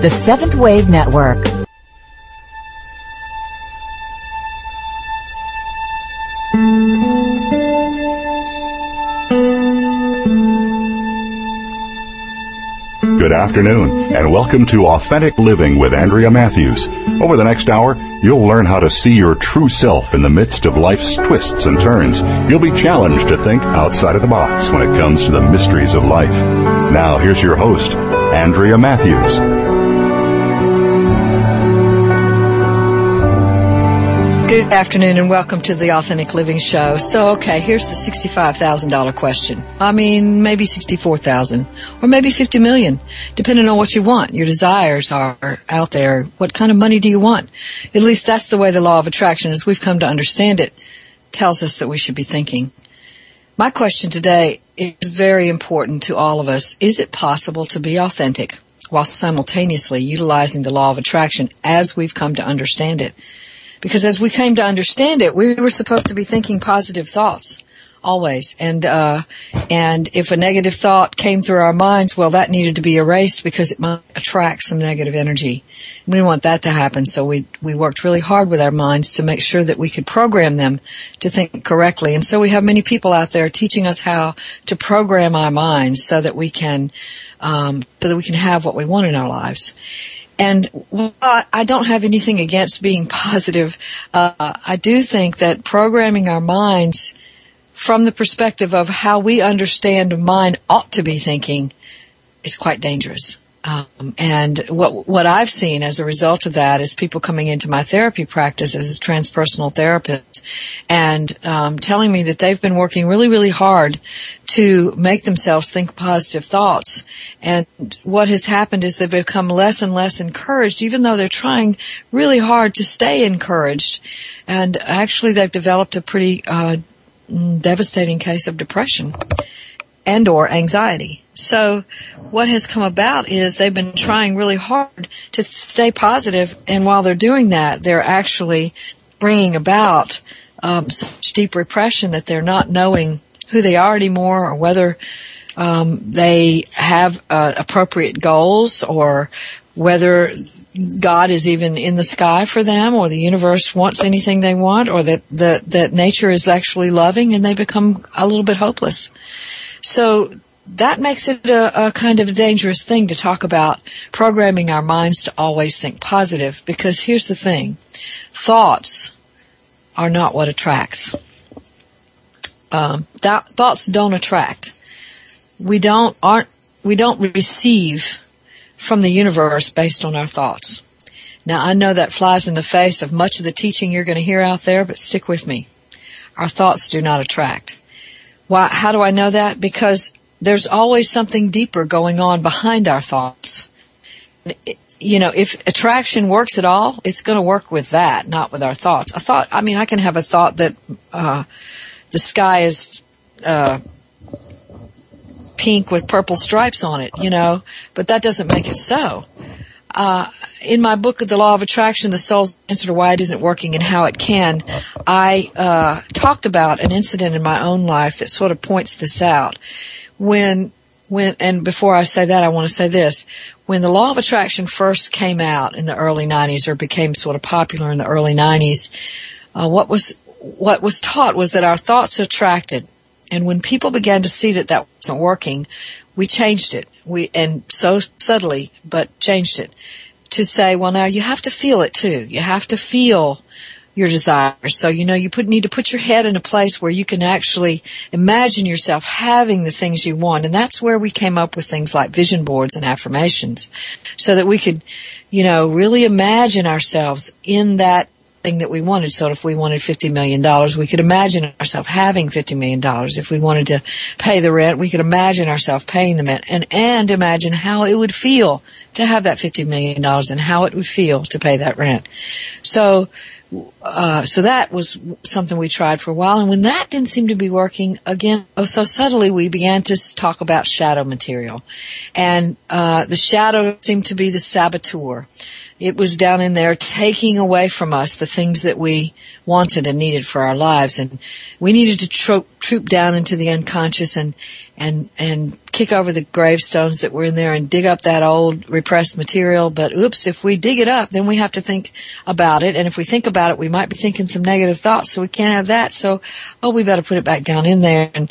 The Seventh Wave Network. Good afternoon, and welcome to Authentic Living with Andrea Matthews. Over the next hour, you'll learn how to see your true self in the midst of life's twists and turns. You'll be challenged to think outside of the box when it comes to the mysteries of life. Now, here's your host, Andrea Matthews. Good afternoon and welcome to the Authentic Living Show. So, okay, here's the $65,000 question. I mean, maybe 64,000 or maybe 50 million, depending on what you want. Your desires are out there. What kind of money do you want? At least that's the way the law of attraction, as we've come to understand it, tells us that we should be thinking. My question today is very important to all of us. Is it possible to be authentic while simultaneously utilizing the law of attraction as we've come to understand it? Because as we came to understand it, we were supposed to be thinking positive thoughts always. And uh, and if a negative thought came through our minds, well, that needed to be erased because it might attract some negative energy. We didn't want that to happen, so we we worked really hard with our minds to make sure that we could program them to think correctly. And so we have many people out there teaching us how to program our minds so that we can um, so that we can have what we want in our lives. And while I don't have anything against being positive, uh, I do think that programming our minds from the perspective of how we understand mind ought to be thinking is quite dangerous. Um, and what what I've seen as a result of that is people coming into my therapy practice as a transpersonal therapist and um, telling me that they've been working really really hard to make themselves think positive thoughts. And what has happened is they've become less and less encouraged, even though they're trying really hard to stay encouraged. And actually, they've developed a pretty uh, devastating case of depression and or anxiety. So what has come about is they've been trying really hard to stay positive, and while they're doing that, they're actually bringing about um, such deep repression that they're not knowing who they are anymore or whether um, they have uh, appropriate goals or whether God is even in the sky for them or the universe wants anything they want or that, that, that nature is actually loving and they become a little bit hopeless. So that makes it a, a, kind of a dangerous thing to talk about programming our minds to always think positive because here's the thing. Thoughts are not what attracts. Um, that, thoughts don't attract. We don't aren't we don't receive from the universe based on our thoughts. Now i know that flies in the face of much of the teaching you're going to hear out there but stick with me. Our thoughts do not attract. Why how do i know that? Because there's always something deeper going on behind our thoughts. You know, if attraction works at all, it's going to work with that, not with our thoughts. A thought, I mean, I can have a thought that uh, the sky is uh, pink with purple stripes on it, you know, but that doesn't make it so. Uh, in my book, The Law of Attraction, The Soul's Answer to Why It Isn't Working and How It Can, I uh, talked about an incident in my own life that sort of points this out when when and before I say that, I want to say this. When the law of attraction first came out in the early 90s or became sort of popular in the early 90s, uh, what was what was taught was that our thoughts attracted. And when people began to see that that wasn't working, we changed it. We and so subtly, but changed it to say, well, now you have to feel it too. You have to feel your desires. So, you know, you put, need to put your head in a place where you can actually imagine yourself having the things you want. And that's where we came up with things like vision boards and affirmations so that we could, you know, really imagine ourselves in that thing that we wanted. So if we wanted $50 million, we could imagine ourselves having $50 million. If we wanted to pay the rent, we could imagine ourselves paying the rent and, and imagine how it would feel to have that $50 million and how it would feel to pay that rent. So uh, so that was something we tried for a while. And when that didn't seem to be working, again, oh, so subtly we began to talk about shadow material. And uh, the shadow seemed to be the saboteur. It was down in there taking away from us the things that we wanted and needed for our lives. And we needed to troop, troop down into the unconscious and, and, and kick over the gravestones that were in there and dig up that old repressed material. But oops, if we dig it up, then we have to think about it. And if we think about it, we might be thinking some negative thoughts. So we can't have that. So, oh, we better put it back down in there. And,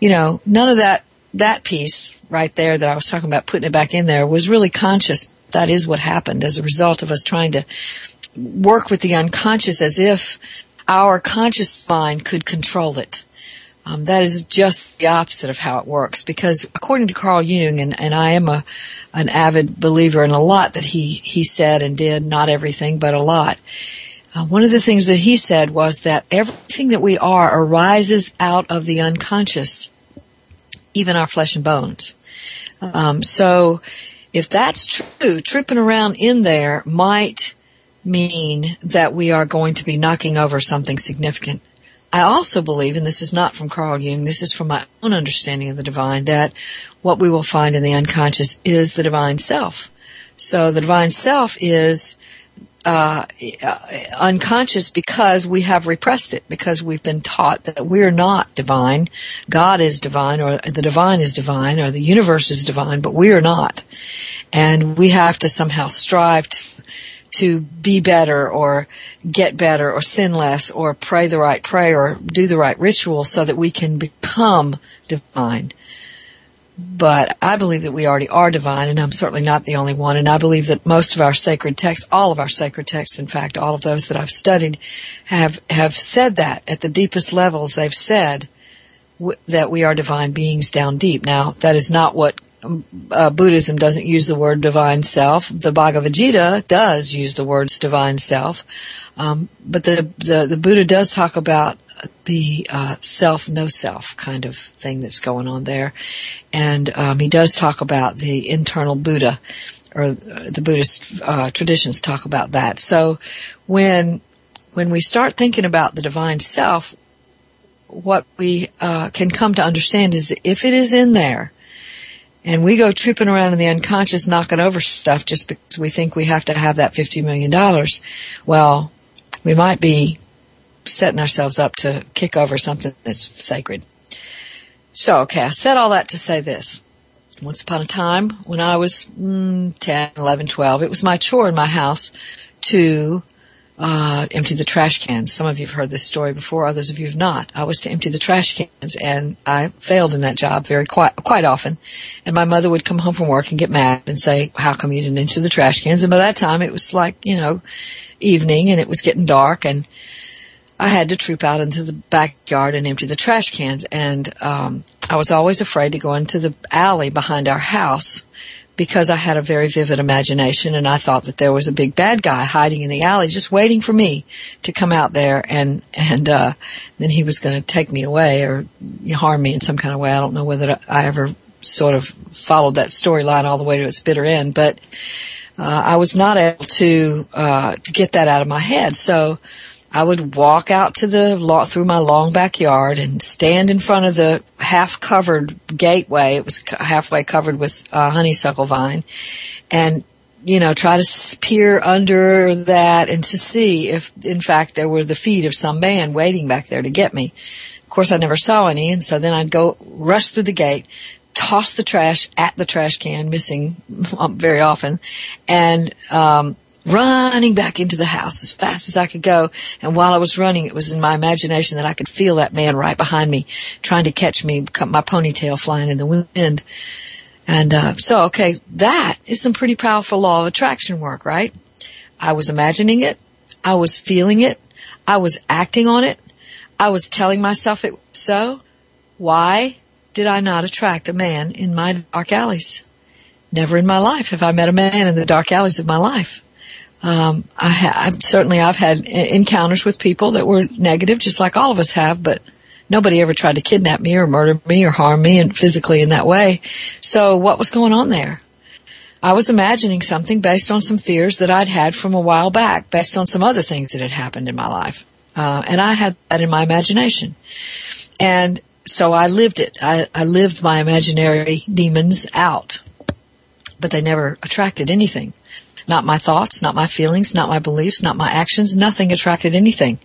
you know, none of that, that piece right there that I was talking about putting it back in there was really conscious that is what happened as a result of us trying to work with the unconscious as if our conscious mind could control it. Um, that is just the opposite of how it works because according to Carl Jung, and, and I am a, an avid believer in a lot that he, he said and did, not everything, but a lot. Uh, one of the things that he said was that everything that we are arises out of the unconscious, even our flesh and bones. Um, so if that's true, tripping around in there might mean that we are going to be knocking over something significant. I also believe, and this is not from Carl Jung, this is from my own understanding of the divine, that what we will find in the unconscious is the divine self. So the divine self is uh, unconscious because we have repressed it, because we've been taught that we're not divine. God is divine, or the divine is divine, or the universe is divine, but we are not. And we have to somehow strive to, to be better, or get better, or sin less, or pray the right prayer, or do the right ritual so that we can become divine but I believe that we already are divine, and I'm certainly not the only one. And I believe that most of our sacred texts, all of our sacred texts, in fact, all of those that I've studied, have have said that at the deepest levels. They've said w- that we are divine beings down deep. Now, that is not what um, uh, Buddhism doesn't use the word divine self. The Bhagavad Gita does use the words divine self, um, but the, the the Buddha does talk about the uh, self, no self kind of thing that's going on there. And um, he does talk about the internal Buddha, or the Buddhist uh, traditions talk about that. So when when we start thinking about the divine self, what we uh, can come to understand is that if it is in there, and we go tripping around in the unconscious, knocking over stuff just because we think we have to have that fifty million dollars, well, we might be setting ourselves up to kick over something that's sacred. So, okay, I said all that to say this. Once upon a time, when I was mm, 10, 11, 12, it was my chore in my house to uh, empty the trash cans. Some of you have heard this story before, others of you have not. I was to empty the trash cans, and I failed in that job very quite quite often. And my mother would come home from work and get mad and say, "How come you didn't empty the trash cans?" And by that time, it was like you know, evening, and it was getting dark, and I had to troop out into the backyard and empty the trash cans. And um, I was always afraid to go into the alley behind our house because I had a very vivid imagination and I thought that there was a big bad guy hiding in the alley just waiting for me to come out there and and uh then he was going to take me away or harm me in some kind of way. I don't know whether I ever sort of followed that storyline all the way to its bitter end, but uh, I was not able to uh to get that out of my head. So I would walk out to the lot through my long backyard and stand in front of the half covered gateway. It was halfway covered with uh, honeysuckle vine, and you know try to peer under that and to see if in fact there were the feet of some man waiting back there to get me. Of course, I never saw any, and so then I'd go rush through the gate, toss the trash at the trash can, missing very often, and um, running back into the house as fast as I could go. And while I was running, it was in my imagination that I could feel that man right behind me trying to catch me, my ponytail flying in the wind. And uh, so, okay, that is some pretty powerful law of attraction work, right? I was imagining it. I was feeling it. I was acting on it. I was telling myself it so. Why did I not attract a man in my dark alleys? Never in my life have I met a man in the dark alleys of my life. Um, I certainly I've had encounters with people that were negative, just like all of us have, but nobody ever tried to kidnap me or murder me or harm me and physically in that way. So what was going on there? I was imagining something based on some fears that I'd had from a while back, based on some other things that had happened in my life. Uh, and I had that in my imagination. And so I lived it. I, I lived my imaginary demons out, but they never attracted anything. Not my thoughts, not my feelings, not my beliefs, not my actions. Nothing attracted anything.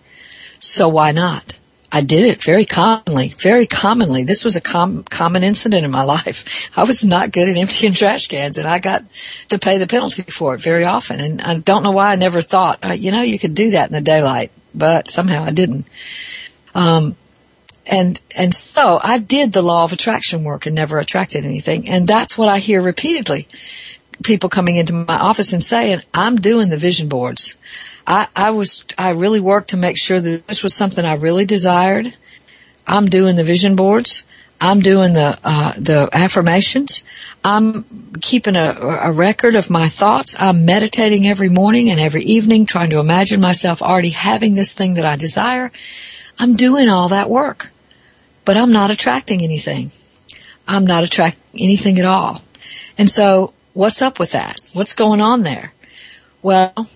So why not? I did it very commonly, very commonly. This was a com- common incident in my life. I was not good at emptying trash cans and I got to pay the penalty for it very often. And I don't know why I never thought, uh, you know, you could do that in the daylight, but somehow I didn't. Um, and, and so I did the law of attraction work and never attracted anything. And that's what I hear repeatedly. People coming into my office and saying, I'm doing the vision boards. I, I was, I really worked to make sure that this was something I really desired. I'm doing the vision boards. I'm doing the, uh, the affirmations. I'm keeping a, a record of my thoughts. I'm meditating every morning and every evening, trying to imagine myself already having this thing that I desire. I'm doing all that work, but I'm not attracting anything. I'm not attracting anything at all. And so what's up with that? What's going on there? Well,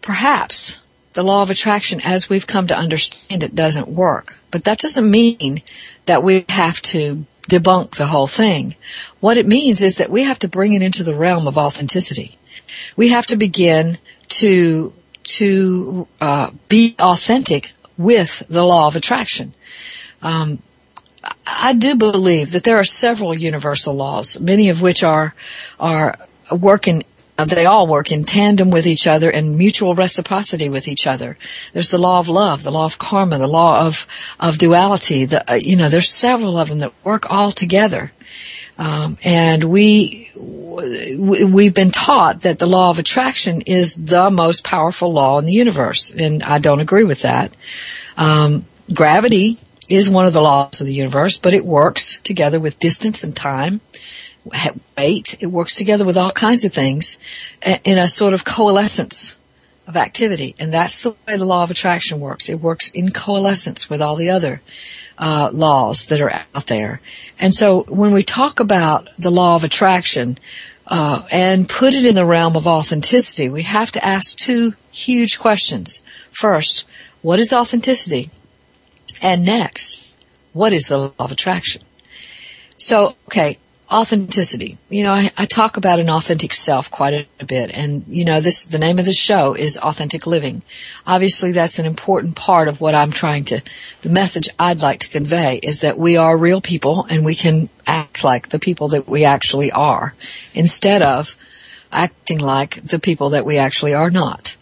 perhaps the law of attraction as we've come to understand it doesn't work. But that doesn't mean that we have to debunk the whole thing. What it means is that we have to bring it into the realm of authenticity. We have to begin to to uh, be authentic with the law of attraction. Um, I do believe that there are several universal laws, many of which are are working they all work in tandem with each other and mutual reciprocity with each other. There's the law of love, the law of karma, the law of of duality. The uh, you know there's several of them that work all together, um, and we we've been taught that the law of attraction is the most powerful law in the universe, and I don't agree with that. Um, gravity is one of the laws of the universe, but it works together with distance and time weight. It works together with all kinds of things in a sort of coalescence of activity. And that's the way the law of attraction works. It works in coalescence with all the other uh, laws that are out there. And so when we talk about the law of attraction uh, and put it in the realm of authenticity, we have to ask two huge questions. First, what is authenticity? And next, what is the law of attraction? So, okay, authenticity. You know, I, I, talk about an authentic self quite a, a, bit, and you know, this the name of the show is authentic living. Obviously, that's an important part of what I'm trying to. The message I'd like to convey is that we are real people, and we can act like the people that we actually are, instead of acting like the people that we actually are not.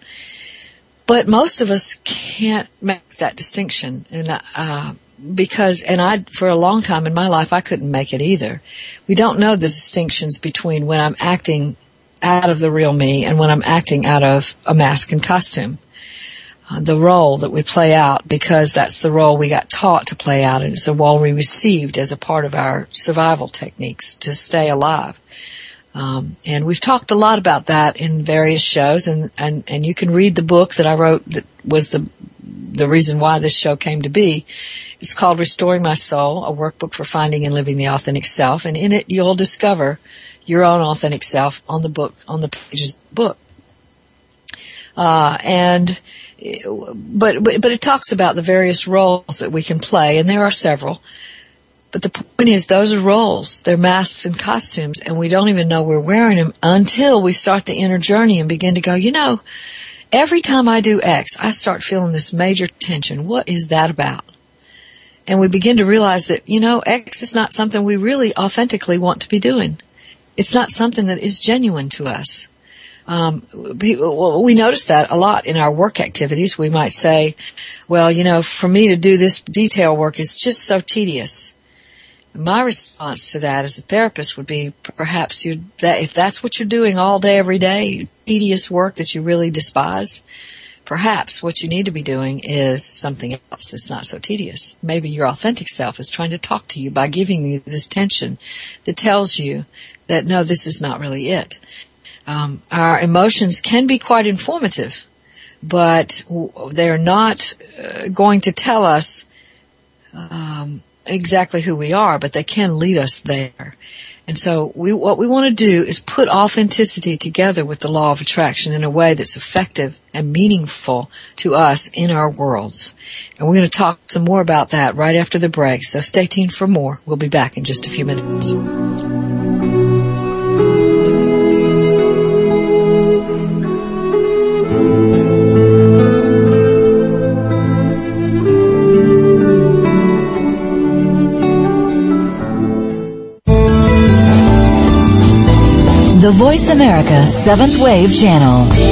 But most of us can't make that distinction, and uh, because, and I, for a long time in my life, I couldn't make it either. We don't know the distinctions between when I'm acting out of the real me and when I'm acting out of a mask and costume. Uh, the role that we play out because that's the role we got taught to play out and it's a role we received as a part of our survival techniques to stay alive. Um, and we've talked a lot about that in various shows and, and, and you can read the book that I wrote that was the the reason why this show came to be. It's called Restoring My Soul, a workbook for finding and living the authentic self. And in it, you'll discover your own authentic self on the book, on the pages book. Uh, and, but, but, but it talks about the various roles that we can play, and there are several. But the point is, those are roles. They're masks and costumes, and we don't even know we're wearing them until we start the inner journey and begin to go, you know, Every time I do X, I start feeling this major tension. What is that about? And we begin to realize that, you know, X is not something we really authentically want to be doing. It's not something that is genuine to us. Um, we notice that a lot in our work activities. We might say, well, you know, for me to do this detail work is just so tedious. My response to that as a therapist would be perhaps you that if that's what you're doing all day every day, tedious work that you really despise, perhaps what you need to be doing is something else that's not so tedious. Maybe your authentic self is trying to talk to you by giving you this tension that tells you that no, this is not really it. Um, our emotions can be quite informative, but they're not uh, going to tell us um, exactly who we are, but they can lead us there. And so we, what we want to do is put authenticity together with the law of attraction in a way that's effective and meaningful to us in our worlds. And we're going to talk some more about that right after the break. So stay tuned for more. We'll be back in just a few minutes. Voice America Seventh Wave Channel.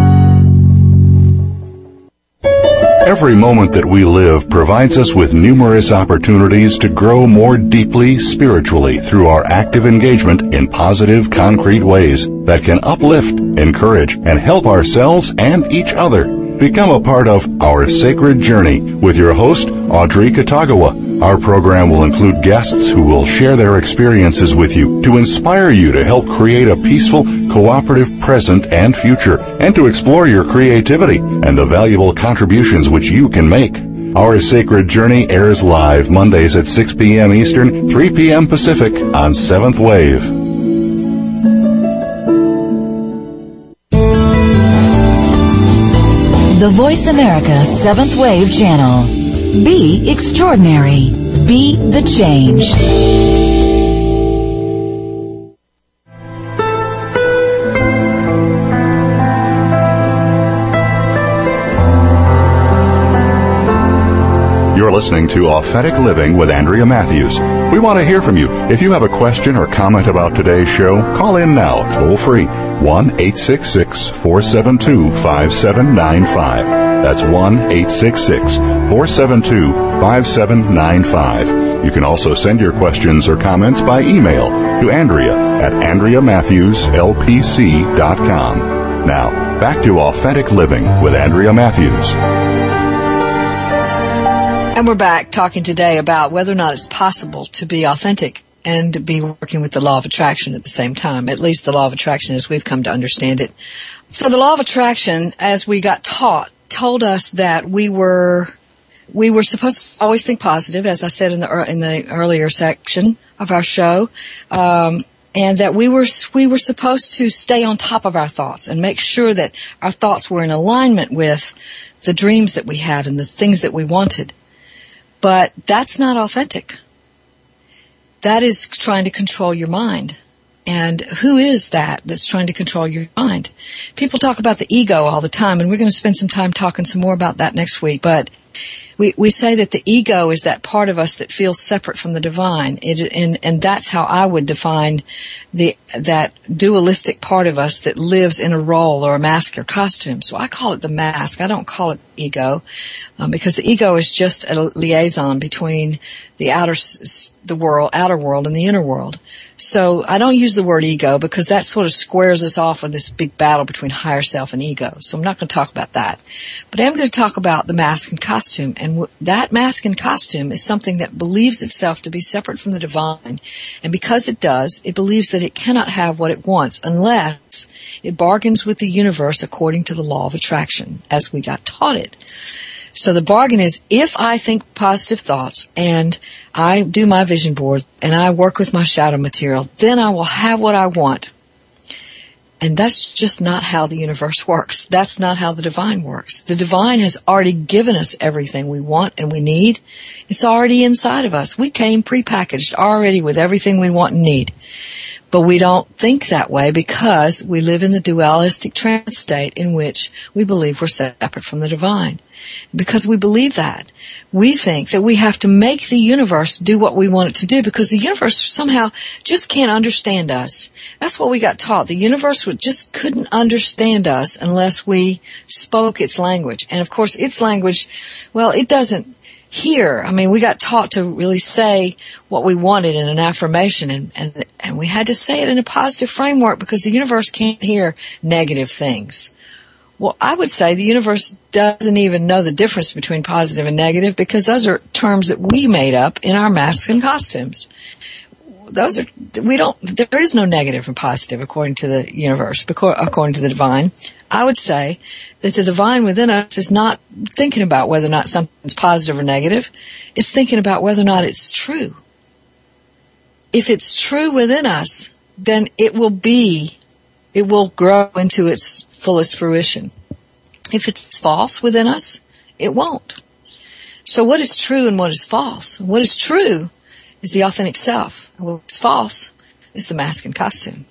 Every moment that we live provides us with numerous opportunities to grow more deeply spiritually through our active engagement in positive, concrete ways that can uplift, encourage, and help ourselves and each other. Become a part of Our Sacred Journey with your host, Audrey Kitagawa. Our program will include guests who will share their experiences with you to inspire you to help create a peaceful, cooperative present and future, and to explore your creativity and the valuable contributions which you can make. Our Sacred Journey airs live Mondays at 6 p.m. Eastern, 3 p.m. Pacific on 7th Wave. The Voice America Seventh Wave Channel. Be extraordinary. Be the change. You're listening to Authentic Living with Andrea Matthews. We want to hear from you. If you have a question or comment about today's show, call in now, toll free, 1 866 472 5795. That's 1 866 472 5795. You can also send your questions or comments by email to Andrea at AndreaMatthewsLPC.com. Now, back to Authentic Living with Andrea Matthews. And we're back talking today about whether or not it's possible to be authentic and be working with the law of attraction at the same time, at least the law of attraction as we've come to understand it. So the law of attraction, as we got taught told us that we were we were supposed to always think positive, as I said in the in the earlier section of our show, um, and that we were we were supposed to stay on top of our thoughts and make sure that our thoughts were in alignment with the dreams that we had and the things that we wanted. But that's not authentic. That is trying to control your mind. And who is that that's trying to control your mind? People talk about the ego all the time, and we're going to spend some time talking some more about that next week. But we, we say that the ego is that part of us that feels separate from the divine. It, and, and that's how I would define the, that dualistic part of us that lives in a role or a mask or costume. So I call it the mask. I don't call it ego, um, because the ego is just a liaison between the outer, the world, outer world and the inner world. So I don't use the word ego because that sort of squares us off with this big battle between higher self and ego. So I'm not going to talk about that. But I am going to talk about the mask and costume. And w- that mask and costume is something that believes itself to be separate from the divine. And because it does, it believes that it cannot have what it wants unless it bargains with the universe according to the law of attraction as we got taught it. So the bargain is if I think positive thoughts and I do my vision board and I work with my shadow material, then I will have what I want. And that's just not how the universe works. That's not how the divine works. The divine has already given us everything we want and we need. It's already inside of us. We came prepackaged already with everything we want and need. But we don't think that way because we live in the dualistic trance state in which we believe we're separate from the divine. Because we believe that, we think that we have to make the universe do what we want it to do because the universe somehow just can't understand us. That's what we got taught. The universe just couldn't understand us unless we spoke its language. And of course, its language, well, it doesn't here. I mean, we got taught to really say what we wanted in an affirmation and, and, and we had to say it in a positive framework because the universe can't hear negative things. Well, I would say the universe doesn't even know the difference between positive and negative because those are terms that we made up in our masks and costumes. Those are, we don't, there is no negative and positive according to the universe, according to the divine. I would say that the divine within us is not thinking about whether or not something's positive or negative. It's thinking about whether or not it's true. If it's true within us, then it will be, it will grow into its fullest fruition. If it's false within us, it won't. So what is true and what is false? What is true is the authentic self. What is false is the mask and costume.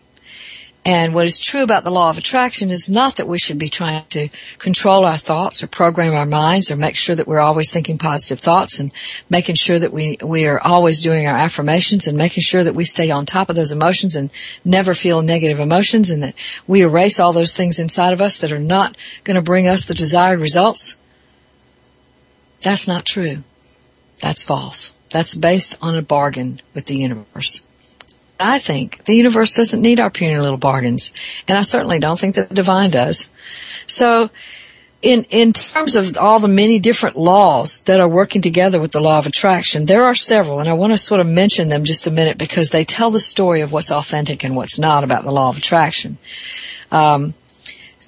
And what is true about the law of attraction is not that we should be trying to control our thoughts or program our minds or make sure that we're always thinking positive thoughts and making sure that we, we are always doing our affirmations and making sure that we stay on top of those emotions and never feel negative emotions and that we erase all those things inside of us that are not going to bring us the desired results. That's not true. That's false. That's based on a bargain with the universe. I think the universe doesn't need our puny little bargains. And I certainly don't think the divine does. So, in, in terms of all the many different laws that are working together with the law of attraction, there are several, and I want to sort of mention them just a minute because they tell the story of what's authentic and what's not about the law of attraction. Um,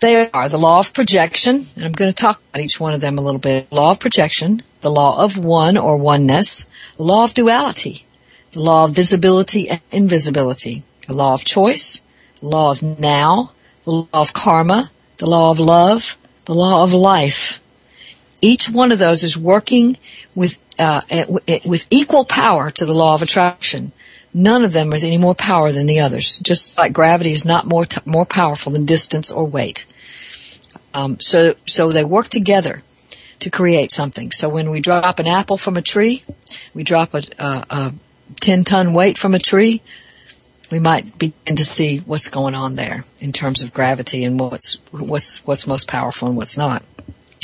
they are the law of projection, and I'm going to talk about each one of them a little bit. Law of projection, the law of one or oneness, the law of duality, the law of visibility and invisibility, the law of choice, the law of now, the law of karma, the law of love, the law of life. Each one of those is working with uh, with equal power to the law of attraction. None of them has any more power than the others. Just like gravity is not more t- more powerful than distance or weight. Um, so so they work together to create something. So when we drop an apple from a tree, we drop a, a, a 10 ton weight from a tree, we might begin to see what's going on there in terms of gravity and what's, what's, what's most powerful and what's not.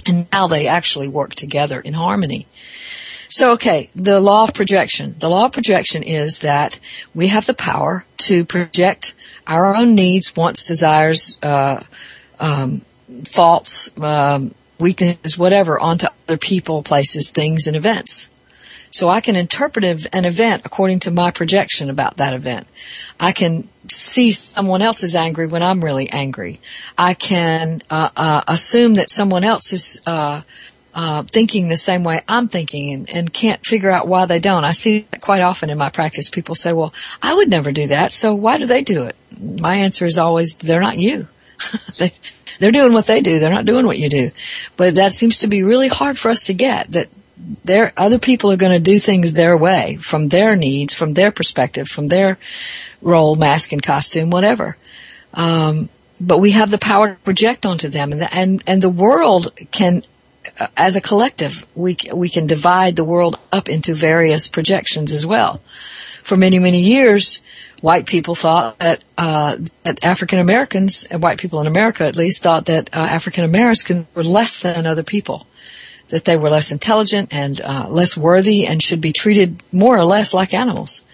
And how they actually work together in harmony. So, okay, the law of projection. The law of projection is that we have the power to project our own needs, wants, desires, uh, um, faults, um, weaknesses, whatever, onto other people, places, things, and events. So I can interpret an event according to my projection about that event. I can see someone else is angry when I'm really angry. I can uh, uh, assume that someone else is uh, uh, thinking the same way I'm thinking and, and can't figure out why they don't. I see that quite often in my practice. People say, well, I would never do that, so why do they do it? My answer is always, they're not you. they, they're doing what they do. They're not doing what you do. But that seems to be really hard for us to get that their other people are going to do things their way from their needs, from their perspective, from their role, mask and costume, whatever. Um, but we have the power to project onto them, and the, and and the world can, uh, as a collective, we we can divide the world up into various projections as well. For many many years, white people thought that uh, that African Americans, white people in America at least, thought that uh, African Americans were less than other people that they were less intelligent and uh, less worthy and should be treated more or less like animals.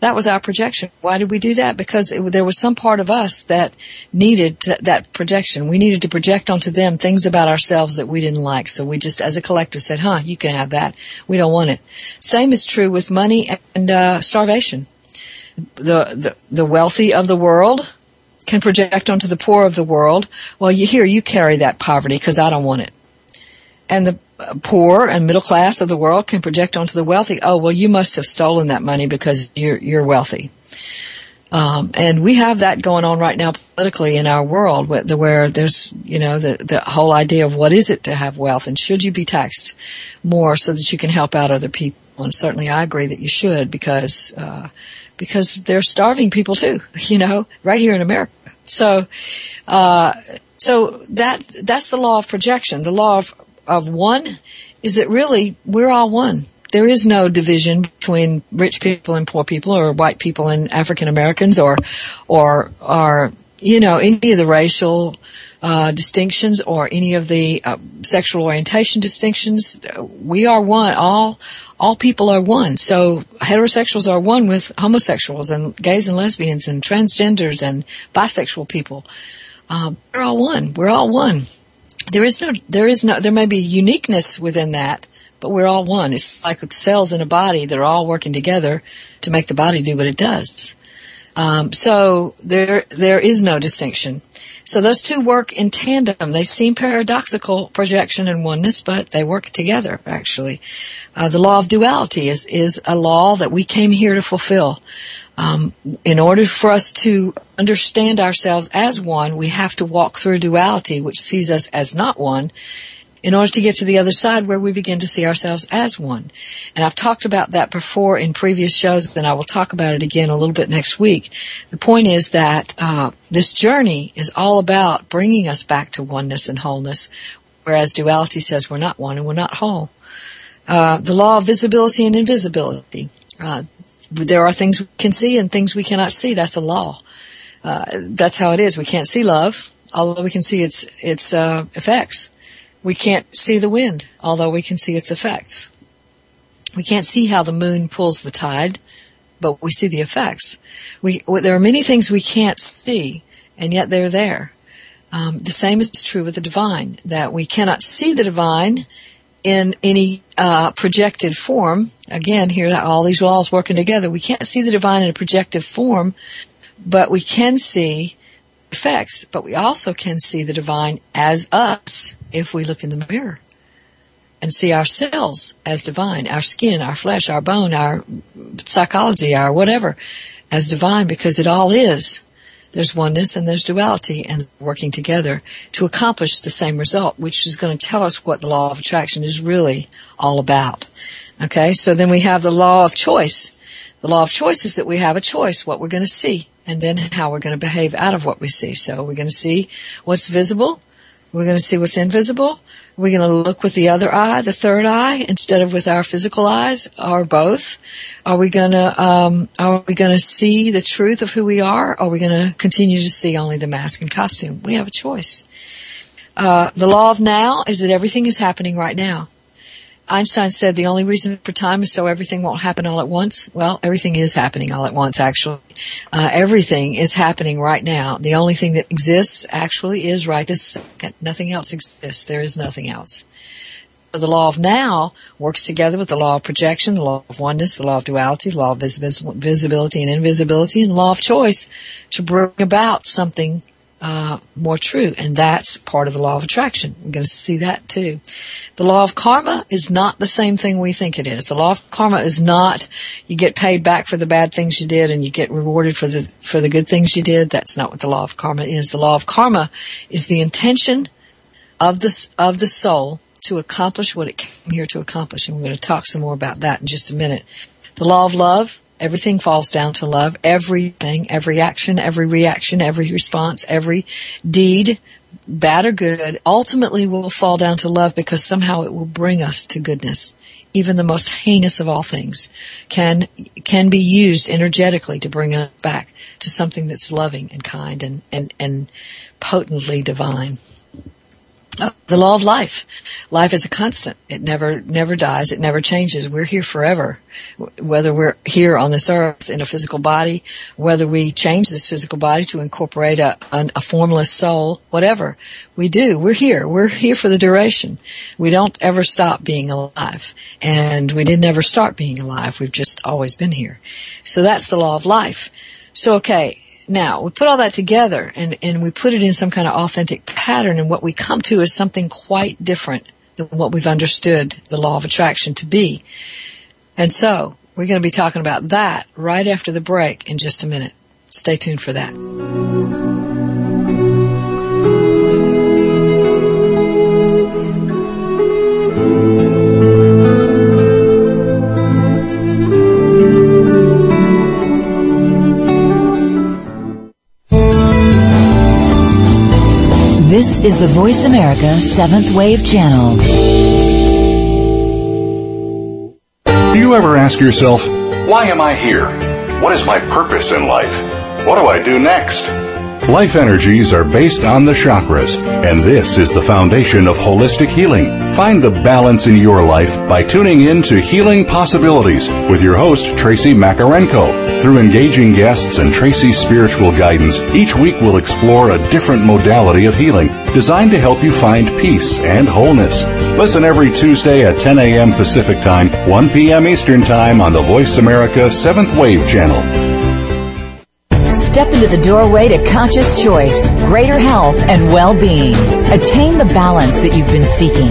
That was our projection. Why did we do that? Because it, there was some part of us that needed that projection. We needed to project onto them things about ourselves that we didn't like. So we just, as a collector, said, "Huh, you can have that. We don't want it." Same is true with money and uh, starvation. The, the the wealthy of the world can project onto the poor of the world. Well, you here you carry that poverty because I don't want it and the poor and middle class of the world can project onto the wealthy, oh, well, you must have stolen that money because you're, you're wealthy. Um, and we have that going on right now politically in our world where there's, you know, the, the whole idea of what is it to have wealth and should you be taxed more so that you can help out other people? And certainly I agree that you should because, uh, because they're starving people too, you know, right here in America. So, uh, so that, that's the law of projection. The law of of one is that really we're all one. There is no division between rich people and poor people or white people and African Americans or, or, or, you know, any of the racial, uh, distinctions or any of the uh, sexual orientation distinctions. We are one. All all people are one. So heterosexuals are one with homosexuals and gays and lesbians and transgenders and bisexual people. Um, we're all one. We're all one there is no, there is no, there may be uniqueness within that, but we're all one. It's like cells in a body that are all working together to make the body do what it does. Um, so there, there is no distinction. So those two work in tandem. They seem paradoxical, projection and oneness, but they work together, actually. Uh, the law of duality is, is a law that we came here to fulfill. Um, in order for us to understand ourselves as one, we have to walk through duality, which sees us as not one, in order to get to the other side where we begin to see ourselves as one. And I've talked about that before in previous shows, and I will talk about it again a little bit next week. The point is that uh, this journey is all about bringing us back to oneness and wholeness, whereas duality says we're not one and we're not whole. Uh, the law of visibility and invisibility. Uh, there are things we can see and things we cannot see. That's a law. Uh, that's how it is. We can't see love, although we can see its its uh, effects. We can't see the wind, although we can see its effects. We can't see how the moon pulls the tide, but we see the effects. We, there are many things we can't see, and yet they're there. Um, the same is true with the divine, that we cannot see the divine in any uh, projected form. Again, here all these laws working together. We can't see the divine in a projective form, but we can see effects, but we also can see the divine as us if we look in the mirror and see ourselves as divine, our skin, our flesh, our bone, our psychology, our whatever as divine because it all is. There's oneness and there's duality and working together to accomplish the same result, which is going to tell us what the law of attraction is really all about. Okay, so then we have the law of choice. The law of choice is that we have a choice what we're going to see and then how we're going to behave out of what we see. So we're going to see what's visible. We're going to see what's invisible. We're going to look with the other eye, the third eye, instead of with our physical eyes, or both. Are we going to, um, are we going to see the truth of who we are? Or are we going to continue to see only the mask and costume? We have a choice. Uh, the law of now is that everything is happening right now. Einstein said the only reason for time is so everything won't happen all at once. Well, everything is happening all at once, actually. Uh, everything is happening right now. The only thing that exists actually is right this second. Nothing else exists. There is nothing else. The law of now works together with the law of projection, the law of oneness, the law of duality, the law of visibility and invisibility, and the law of choice to bring about something uh, more true, and that's part of the law of attraction. We're going to see that too. The law of karma is not the same thing we think it is. The law of karma is not you get paid back for the bad things you did and you get rewarded for the for the good things you did. That's not what the law of karma is. The law of karma is the intention of the of the soul to accomplish what it came here to accomplish, and we're going to talk some more about that in just a minute. The law of love Everything falls down to love. Everything, every action, every reaction, every response, every deed, bad or good, ultimately will fall down to love because somehow it will bring us to goodness. Even the most heinous of all things can, can be used energetically to bring us back to something that's loving and kind and, and, and potently divine. Oh, the law of life. Life is a constant. It never, never dies. It never changes. We're here forever. Whether we're here on this earth in a physical body, whether we change this physical body to incorporate a, a formless soul, whatever we do, we're here. We're here for the duration. We don't ever stop being alive. And we didn't ever start being alive. We've just always been here. So that's the law of life. So okay, now, we put all that together and, and we put it in some kind of authentic pattern and what we come to is something quite different than what we've understood the law of attraction to be. And so, we're going to be talking about that right after the break in just a minute. Stay tuned for that. The Voice America Seventh Wave Channel. Do you ever ask yourself, why am I here? What is my purpose in life? What do I do next? Life energies are based on the chakras, and this is the foundation of holistic healing. Find the balance in your life by tuning in to Healing Possibilities with your host, Tracy Makarenko. Through engaging guests and Tracy's spiritual guidance, each week we'll explore a different modality of healing designed to help you find peace and wholeness. Listen every Tuesday at 10 a.m. Pacific Time, 1 p.m. Eastern Time on the Voice America 7th Wave Channel. Step into the doorway to conscious choice, greater health, and well-being. Attain the balance that you've been seeking.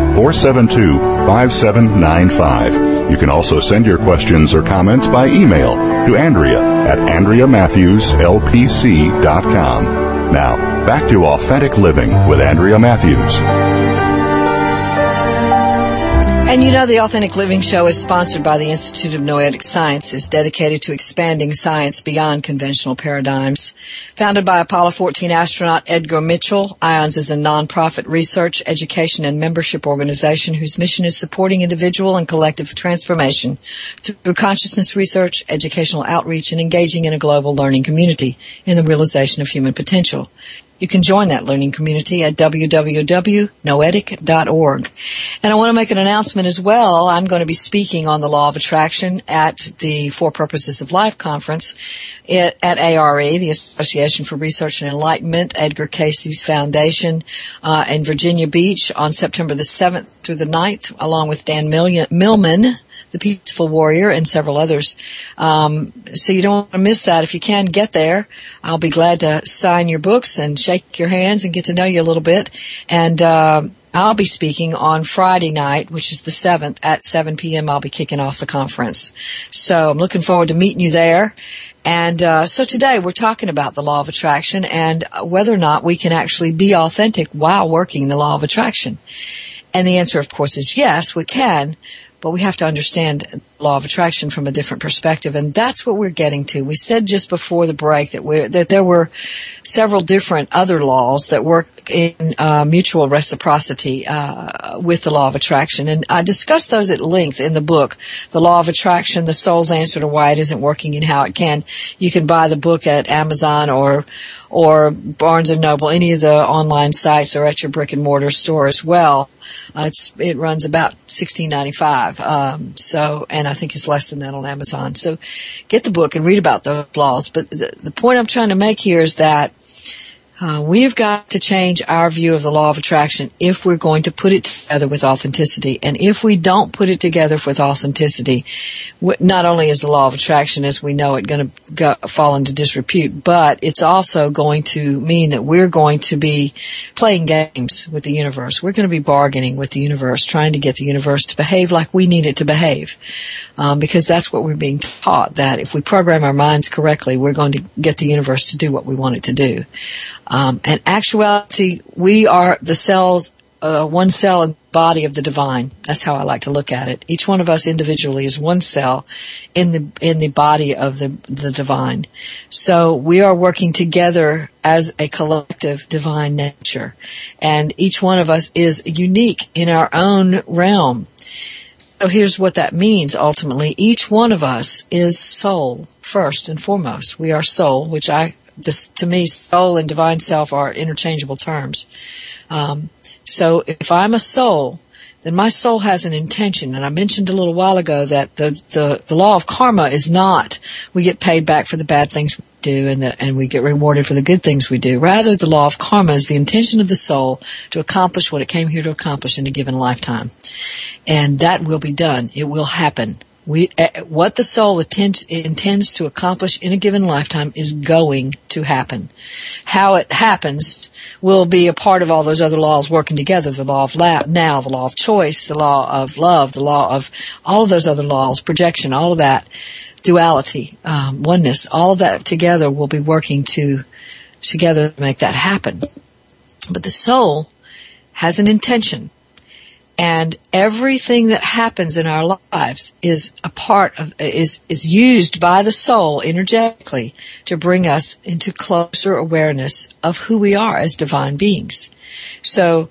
472 5795. You can also send your questions or comments by email to Andrea at AndreaMatthewsLPC.com. Now, back to Authentic Living with Andrea Matthews. And you know, the Authentic Living Show is sponsored by the Institute of Noetic Sciences, dedicated to expanding science beyond conventional paradigms. Founded by Apollo 14 astronaut Edgar Mitchell, IONS is a nonprofit research, education, and membership organization whose mission is supporting individual and collective transformation through consciousness research, educational outreach, and engaging in a global learning community in the realization of human potential. You can join that learning community at www.noetic.org. And I want to make an announcement as well. I'm going to be speaking on the law of attraction at the Four Purposes of Life conference at ARE, the Association for Research and Enlightenment, Edgar Cayce's Foundation, uh, in Virginia Beach on September the 7th through the 9th, along with Dan Millman, the Peaceful Warrior, and several others. Um, so you don't want to miss that. If you can get there, I'll be glad to sign your books and shake your hands and get to know you a little bit. And uh, I'll be speaking on Friday night, which is the 7th at 7 p.m. I'll be kicking off the conference. So I'm looking forward to meeting you there. And uh, so today we're talking about the law of attraction and whether or not we can actually be authentic while working the law of attraction. And the answer, of course, is yes, we can, but we have to understand law of attraction from a different perspective, and that's what we're getting to. We said just before the break that we that there were several different other laws that work in uh, mutual reciprocity uh, with the law of attraction, and I discussed those at length in the book, "The Law of Attraction: The Soul's Answer to Why It Isn't Working and How It Can." You can buy the book at Amazon or or Barnes and Noble, any of the online sites, or at your brick and mortar store as well. Uh, it runs about sixteen ninety five. Um, so, and I think it's less than that on Amazon. So, get the book and read about those laws. But the, the point I'm trying to make here is that uh, we've got to change our view of the law of attraction if we're going to put it together with authenticity. And if we don't put it together with authenticity, not only is the law of attraction as we know it going to go, fall into disrepute, but it's also going to mean that we're going to be playing games with the universe. We're going to be bargaining with the universe, trying to get the universe to behave like we need it to behave. Um, because that's what we're being taught, that if we program our minds correctly, we're going to get the universe to do what we want it to do. Um, and actuality, we are the cells, uh, one cell the body of the divine. That's how I like to look at it. Each one of us individually is one cell in the in the body of the the divine. So we are working together as a collective divine nature, and each one of us is unique in our own realm. So here's what that means ultimately. Each one of us is soul first and foremost. We are soul, which I this to me, soul and divine self are interchangeable terms. Um, so if I'm a soul, then my soul has an intention. And I mentioned a little while ago that the, the, the law of karma is not we get paid back for the bad things we do and the, and we get rewarded for the good things we do. Rather, the law of karma is the intention of the soul to accomplish what it came here to accomplish in a given lifetime. And that will be done. It will happen. We, uh, what the soul intends, to accomplish in a given lifetime is going to happen. How it happens will be a part of all those other laws working together. The law of la- now, the law of choice, the law of love, the law of all of those other laws, projection, all of that, duality, um, oneness, all of that together will be working to together to make that happen. But the soul has an intention. And everything that happens in our lives is a part of, is, is used by the soul energetically to bring us into closer awareness of who we are as divine beings. So,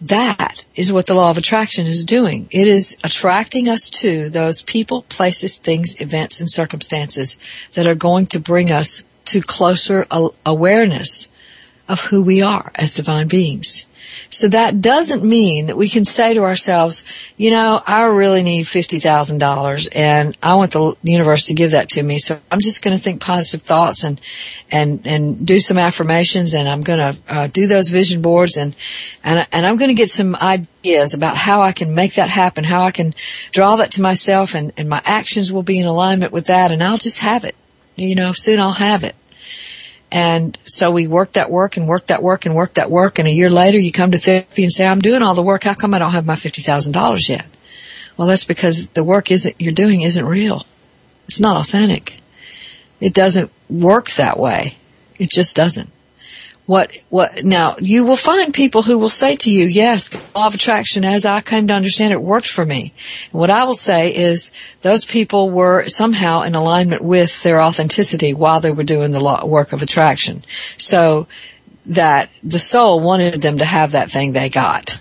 that is what the law of attraction is doing. It is attracting us to those people, places, things, events, and circumstances that are going to bring us to closer awareness of who we are as divine beings. So that doesn't mean that we can say to ourselves, you know, I really need $50,000 and I want the universe to give that to me. So I'm just going to think positive thoughts and, and, and do some affirmations and I'm going to uh, do those vision boards and, and, and I'm going to get some ideas about how I can make that happen, how I can draw that to myself and, and my actions will be in alignment with that and I'll just have it. You know, soon I'll have it. And so we work that work and work that work and work that work. And a year later, you come to therapy and say, I'm doing all the work. How come I don't have my $50,000 yet? Well, that's because the work isn't, you're doing isn't real. It's not authentic. It doesn't work that way. It just doesn't what what now you will find people who will say to you yes the law of attraction as i came to understand it worked for me. And what i will say is those people were somehow in alignment with their authenticity while they were doing the law, work of attraction. So that the soul wanted them to have that thing they got.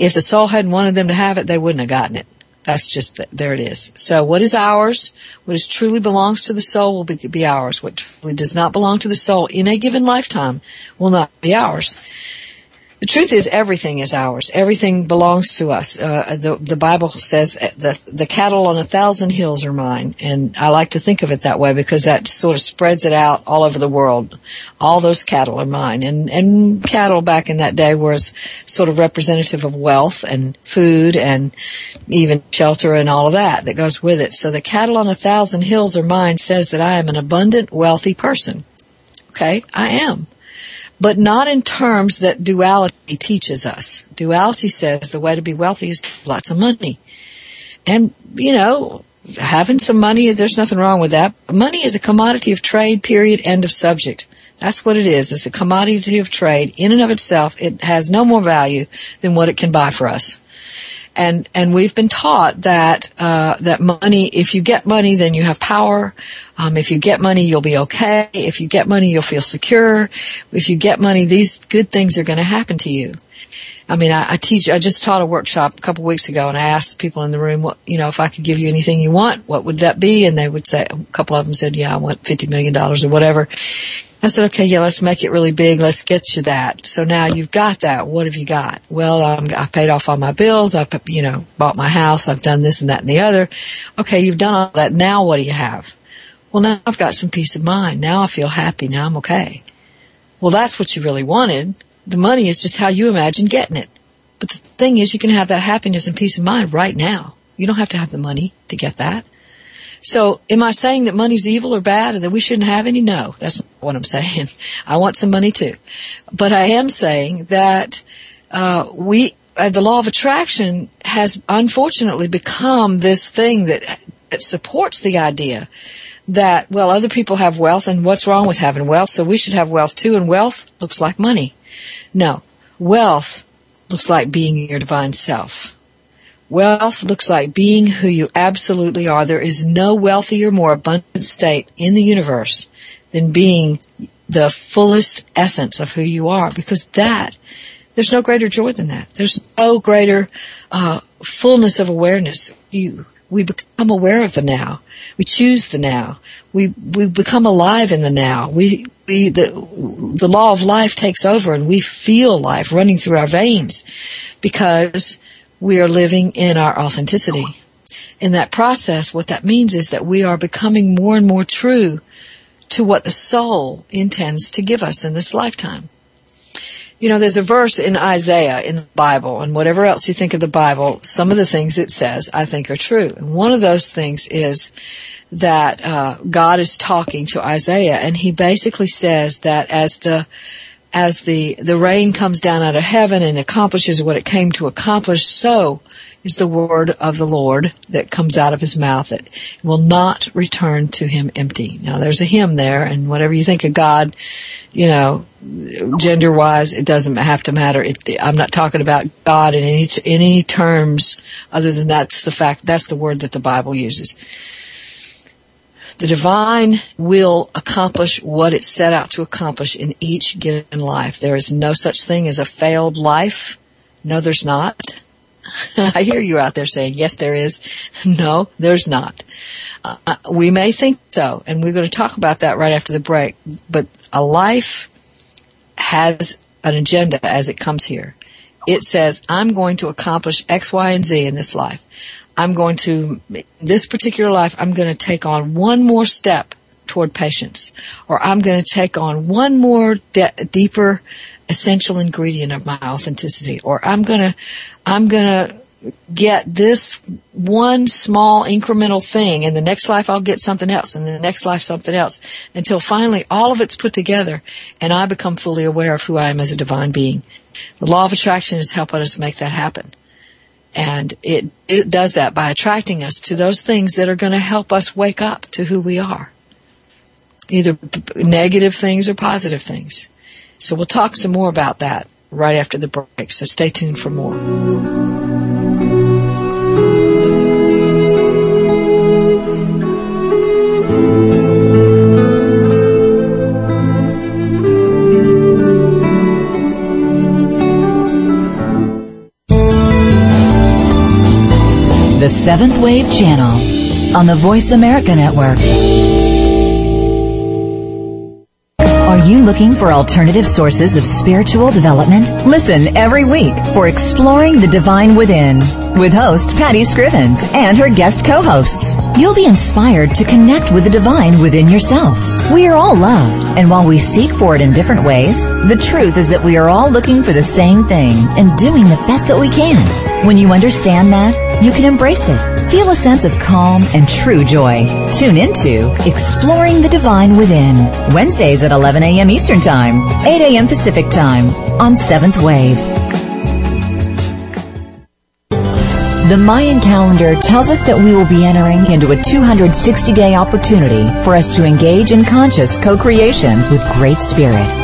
If the soul hadn't wanted them to have it they wouldn't have gotten it that's just, the, there it is. So what is ours, what is truly belongs to the soul will be, be ours. What truly does not belong to the soul in a given lifetime will not be ours. The truth is, everything is ours. Everything belongs to us. Uh, the the Bible says the the cattle on a thousand hills are mine, and I like to think of it that way because that sort of spreads it out all over the world. All those cattle are mine, and and cattle back in that day was sort of representative of wealth and food and even shelter and all of that that goes with it. So the cattle on a thousand hills are mine says that I am an abundant, wealthy person. Okay, I am but not in terms that duality teaches us. Duality says the way to be wealthy is lots of money. And, you know, having some money, there's nothing wrong with that. Money is a commodity of trade, period, end of subject. That's what it is. It's a commodity of trade. In and of itself, it has no more value than what it can buy for us and and we've been taught that uh, that money, if you get money, then you have power. Um, if you get money, you'll be okay. If you get money, you'll feel secure. If you get money, these good things are going to happen to you. I mean, I, I teach. I just taught a workshop a couple weeks ago, and I asked people in the room, what you know, if I could give you anything you want, what would that be? And they would say, a couple of them said, "Yeah, I want fifty million dollars or whatever." I said, okay, yeah, let's make it really big. Let's get you that. So now you've got that. What have you got? Well, um, I've paid off all my bills. I've, you know, bought my house. I've done this and that and the other. Okay, you've done all that. Now what do you have? Well, now I've got some peace of mind. Now I feel happy. Now I'm okay. Well, that's what you really wanted. The money is just how you imagine getting it. But the thing is, you can have that happiness and peace of mind right now. You don't have to have the money to get that. So am I saying that money's evil or bad and that we shouldn't have any? No, that's not what I'm saying. I want some money too. But I am saying that, uh, we, uh, the law of attraction has unfortunately become this thing that, that supports the idea that, well, other people have wealth and what's wrong with having wealth? So we should have wealth too and wealth looks like money. No, wealth looks like being your divine self. Wealth looks like being who you absolutely are. There is no wealthier, more abundant state in the universe than being the fullest essence of who you are because that, there's no greater joy than that. There's no greater uh, fullness of awareness. You, we become aware of the now. We choose the now. We, we become alive in the now. We, we, the, the law of life takes over and we feel life running through our veins because we are living in our authenticity. In that process, what that means is that we are becoming more and more true to what the soul intends to give us in this lifetime. You know, there's a verse in Isaiah in the Bible, and whatever else you think of the Bible, some of the things it says I think are true. And one of those things is that uh, God is talking to Isaiah, and he basically says that as the as the, the rain comes down out of heaven and accomplishes what it came to accomplish, so is the word of the Lord that comes out of his mouth. It will not return to him empty. Now there's a him there and whatever you think of God, you know, gender wise, it doesn't have to matter. It, I'm not talking about God in any, any terms other than that's the fact, that's the word that the Bible uses. The divine will accomplish what it set out to accomplish in each given life. There is no such thing as a failed life. No, there's not. I hear you out there saying, yes, there is. No, there's not. Uh, uh, we may think so, and we're going to talk about that right after the break, but a life has an agenda as it comes here. It says, I'm going to accomplish X, Y, and Z in this life. I'm going to, this particular life, I'm going to take on one more step toward patience, or I'm going to take on one more de- deeper essential ingredient of my authenticity, or I'm going to, I'm going to get this one small incremental thing in the next life I'll get something else and the next life something else until finally all of it's put together and I become fully aware of who I am as a divine being. The law of attraction is helping us make that happen. And it, it does that by attracting us to those things that are going to help us wake up to who we are. Either negative things or positive things. So we'll talk some more about that right after the break. So stay tuned for more. The Seventh Wave Channel on the Voice America Network. Are you looking for alternative sources of spiritual development? Listen every week for Exploring the Divine Within with host Patty Scrivens and her guest co-hosts. You'll be inspired to connect with the divine within yourself. We are all loved, and while we seek for it in different ways, the truth is that we are all looking for the same thing and doing the best that we can. When you understand that, you can embrace it. Feel a sense of calm and true joy. Tune into Exploring the Divine Within, Wednesdays at 11 a.m. Eastern Time, 8 a.m. Pacific Time on 7th Wave. The Mayan calendar tells us that we will be entering into a 260 day opportunity for us to engage in conscious co-creation with Great Spirit.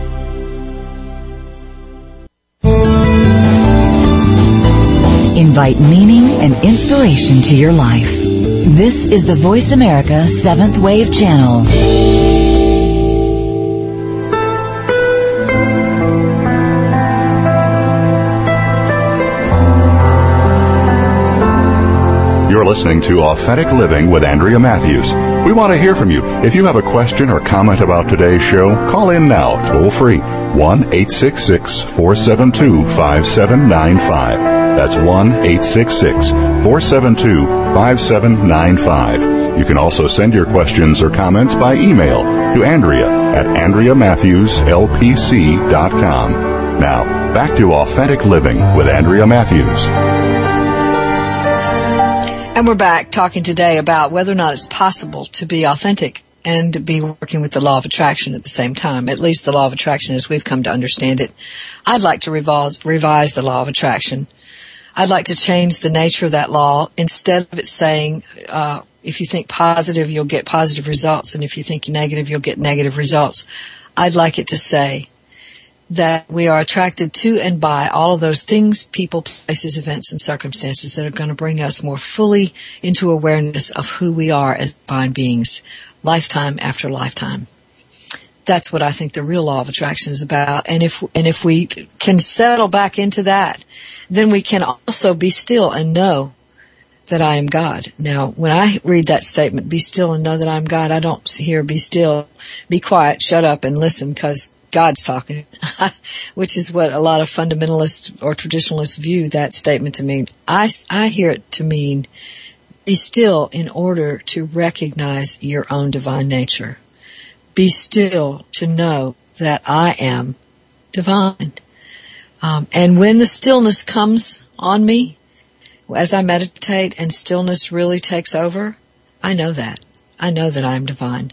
Invite meaning and inspiration to your life. This is the Voice America 7th Wave Channel. You're listening to Authentic Living with Andrea Matthews. We want to hear from you. If you have a question or comment about today's show, call in now, toll free, 1 866 472 5795. That's 1 866 472 5795. You can also send your questions or comments by email to Andrea at AndreaMatthewsLPC.com. Now, back to Authentic Living with Andrea Matthews. And we're back talking today about whether or not it's possible to be authentic and be working with the law of attraction at the same time. At least the law of attraction as we've come to understand it. I'd like to revise, revise the law of attraction. I'd like to change the nature of that law instead of it saying, uh, if you think positive, you'll get positive results, and if you think negative, you'll get negative results. I'd like it to say that we are attracted to and by all of those things, people, places, events, and circumstances that are going to bring us more fully into awareness of who we are as divine beings, lifetime after lifetime. That's what I think the real law of attraction is about. And if, and if we can settle back into that, then we can also be still and know that I am God. Now, when I read that statement, be still and know that I'm God, I don't hear be still, be quiet, shut up and listen because God's talking, which is what a lot of fundamentalists or traditionalists view that statement to mean. I, I hear it to mean be still in order to recognize your own divine nature. Be still to know that I am divine. Um, and when the stillness comes on me, as I meditate and stillness really takes over, I know that. I know that I'm divine.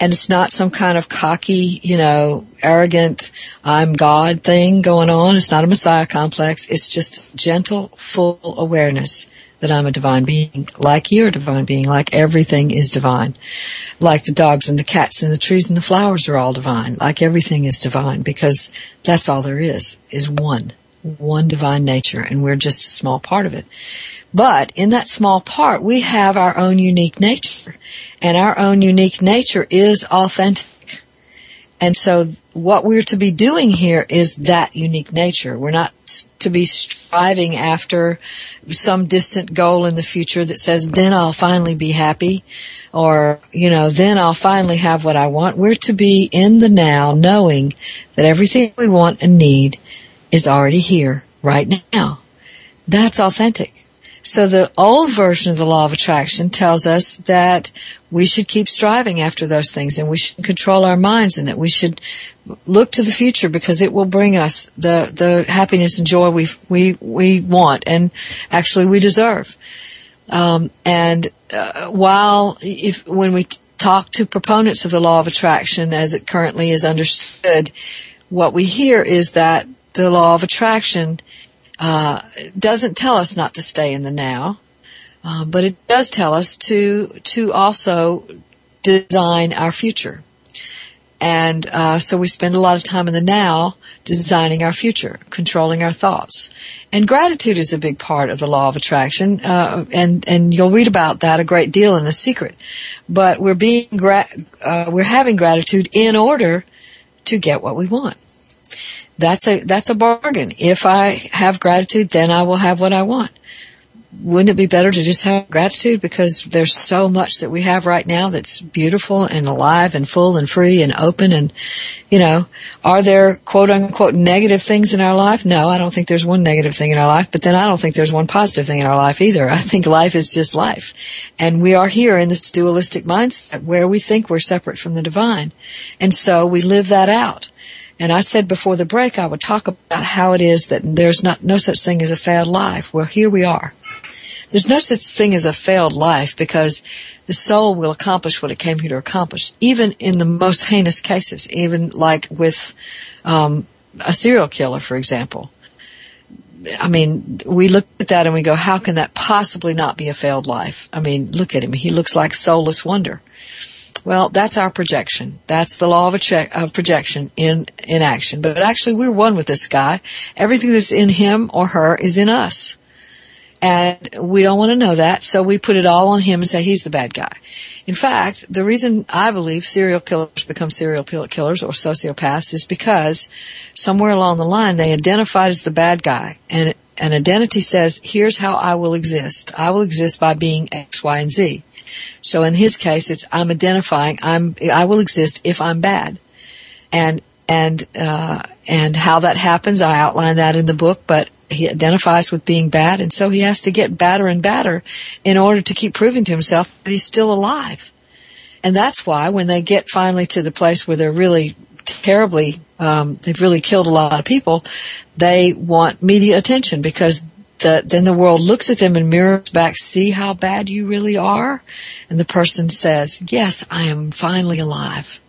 And it's not some kind of cocky, you know, arrogant, I'm God thing going on. It's not a Messiah complex. It's just gentle, full awareness that I'm a divine being, like you're a divine being, like everything is divine. Like the dogs and the cats and the trees and the flowers are all divine, like everything is divine, because that's all there is, is one. One divine nature, and we're just a small part of it. But in that small part, we have our own unique nature, and our own unique nature is authentic. And so what we're to be doing here is that unique nature. We're not to be striving after some distant goal in the future that says, then I'll finally be happy or, you know, then I'll finally have what I want. We're to be in the now knowing that everything we want and need is already here right now. That's authentic. So the old version of the law of attraction tells us that we should keep striving after those things and we should control our minds and that we should look to the future because it will bring us the, the happiness and joy we, we, we want and actually we deserve. Um, and uh, while if when we talk to proponents of the law of attraction as it currently is understood, what we hear is that the law of attraction uh, doesn't tell us not to stay in the now, uh, but it does tell us to to also design our future. And uh, so we spend a lot of time in the now designing our future, controlling our thoughts. And gratitude is a big part of the law of attraction, uh, and and you'll read about that a great deal in The Secret. But we're being gra- uh, we're having gratitude in order to get what we want that's a that's a bargain. If I have gratitude, then I will have what I want. Wouldn't it be better to just have gratitude because there's so much that we have right now that's beautiful and alive and full and free and open and you know, are there quote unquote negative things in our life? No, I don't think there's one negative thing in our life, but then I don't think there's one positive thing in our life either. I think life is just life. And we are here in this dualistic mindset where we think we're separate from the divine. And so we live that out. And I said before the break I would talk about how it is that there's not no such thing as a failed life. Well, here we are. There's no such thing as a failed life because the soul will accomplish what it came here to accomplish, even in the most heinous cases, even like with um, a serial killer, for example. I mean, we look at that and we go, how can that possibly not be a failed life? I mean, look at him. He looks like soulless wonder. Well, that's our projection. That's the law of, check, of projection in, in action. But actually, we're one with this guy. Everything that's in him or her is in us. And we don't want to know that, so we put it all on him and say he's the bad guy. In fact, the reason I believe serial killers become serial killers or sociopaths is because somewhere along the line they identified as the bad guy. And an identity says, here's how I will exist. I will exist by being X, Y, and Z. So in his case, it's I'm identifying I'm I will exist if I'm bad, and and uh, and how that happens, I outline that in the book. But he identifies with being bad, and so he has to get badder and badder in order to keep proving to himself that he's still alive. And that's why when they get finally to the place where they're really terribly, um, they've really killed a lot of people, they want media attention because the, then the world looks at them and mirrors back, see how bad you really are? And the person says, yes, I am finally alive.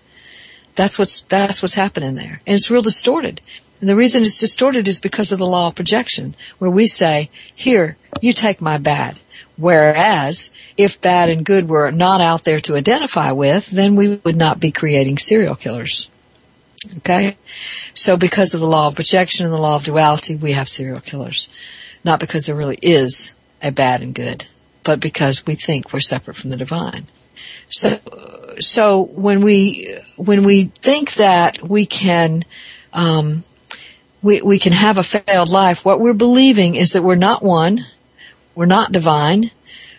That's what's, that's what's happening there. And it's real distorted. And the reason it's distorted is because of the law of projection, where we say, here, you take my bad. Whereas, if bad and good were not out there to identify with, then we would not be creating serial killers. Okay? So because of the law of projection and the law of duality, we have serial killers. Not because there really is a bad and good, but because we think we're separate from the divine. So, so when we, when we think that we can, um, we, we can have a failed life, what we're believing is that we're not one, we're not divine,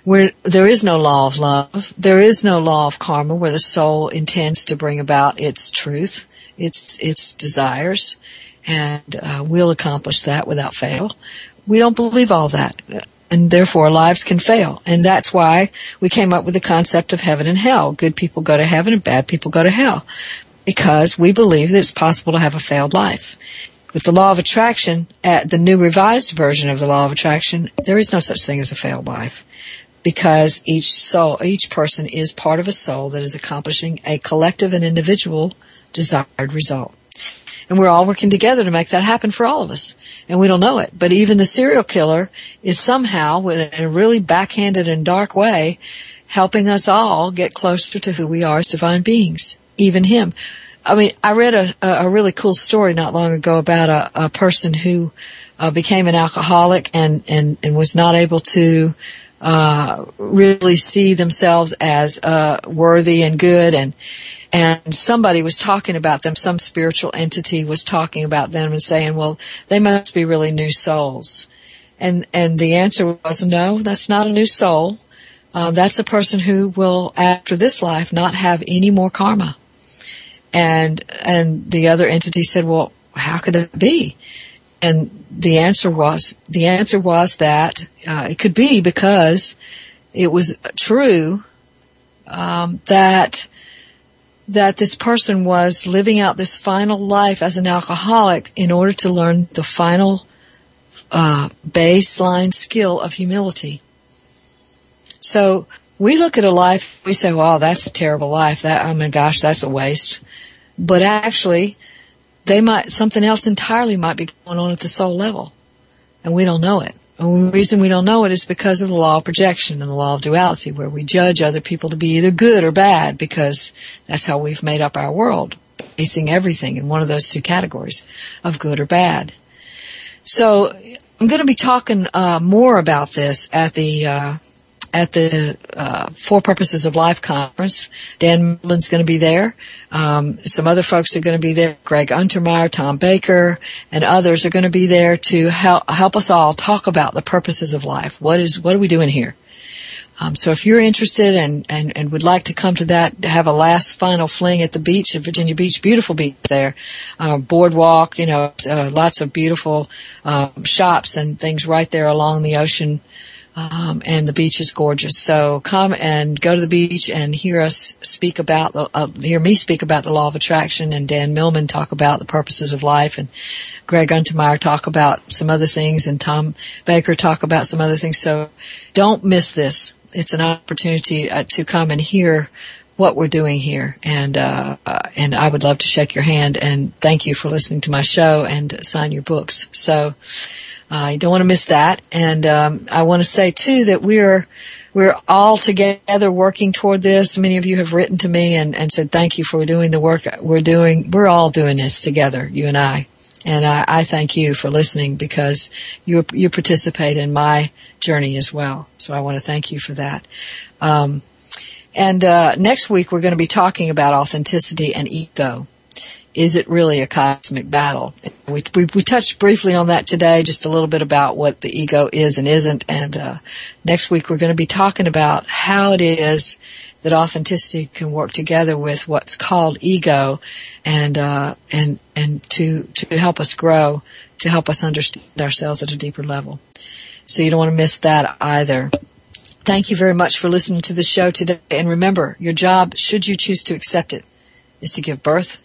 where there is no law of love, there is no law of karma where the soul intends to bring about its truth its its desires, and uh, we'll accomplish that without fail. We don't believe all that, and therefore lives can fail, and that's why we came up with the concept of heaven and hell. Good people go to heaven, and bad people go to hell, because we believe that it's possible to have a failed life. With the law of attraction, at the new revised version of the law of attraction, there is no such thing as a failed life because each soul, each person is part of a soul that is accomplishing a collective and individual desired result. And we're all working together to make that happen for all of us. And we don't know it. But even the serial killer is somehow, in a really backhanded and dark way, helping us all get closer to who we are as divine beings. Even him. I mean, I read a, a really cool story not long ago about a, a person who uh, became an alcoholic and, and, and was not able to uh, really see themselves as uh, worthy and good and and somebody was talking about them. Some spiritual entity was talking about them and saying well they must be really new souls. And and the answer was no that's not a new soul. Uh, that's a person who will after this life not have any more karma. And and the other entity said well how could that be? And the answer was the answer was that uh, it could be because it was true um, that that this person was living out this final life as an alcoholic in order to learn the final uh, baseline skill of humility. So we look at a life, we say, "Wow, that's a terrible life. That oh my gosh, that's a waste." But actually, they might something else entirely might be going on at the soul level, and we don't know it. The reason we don't know it is because of the law of projection and the law of duality, where we judge other people to be either good or bad because that's how we've made up our world, basing everything in one of those two categories of good or bad. So I'm going to be talking uh, more about this at the uh, at the uh, Purposes of Life conference. Dan Millman's going to be there. Um, some other folks are going to be there. Greg Untermeyer, Tom Baker, and others are going to be there to help help us all talk about the purposes of life. What is what are we doing here? Um, so if you're interested and, and, and would like to come to that, have a last final fling at the beach at Virginia Beach, beautiful beach there, uh, boardwalk, you know, uh, lots of beautiful uh, shops and things right there along the ocean um, and the beach is gorgeous. So come and go to the beach and hear us speak about the, uh, hear me speak about the law of attraction, and Dan Millman talk about the purposes of life, and Greg Untermeyer talk about some other things, and Tom Baker talk about some other things. So don't miss this. It's an opportunity uh, to come and hear what we're doing here, and uh, uh, and I would love to shake your hand and thank you for listening to my show and sign your books. So. Uh, you don't want to miss that. And um, I want to say too that we're we're all together working toward this. Many of you have written to me and, and said thank you for doing the work we're doing. We're all doing this together, you and I. And I, I thank you for listening because you you participate in my journey as well. So I want to thank you for that. Um, and uh, next week we're going to be talking about authenticity and ego is it really a cosmic battle? We, we, we touched briefly on that today, just a little bit about what the ego is and isn't. And uh, next week we're going to be talking about how it is that authenticity can work together with what's called ego, and uh, and and to to help us grow, to help us understand ourselves at a deeper level. So you don't want to miss that either. Thank you very much for listening to the show today. And remember, your job, should you choose to accept it, is to give birth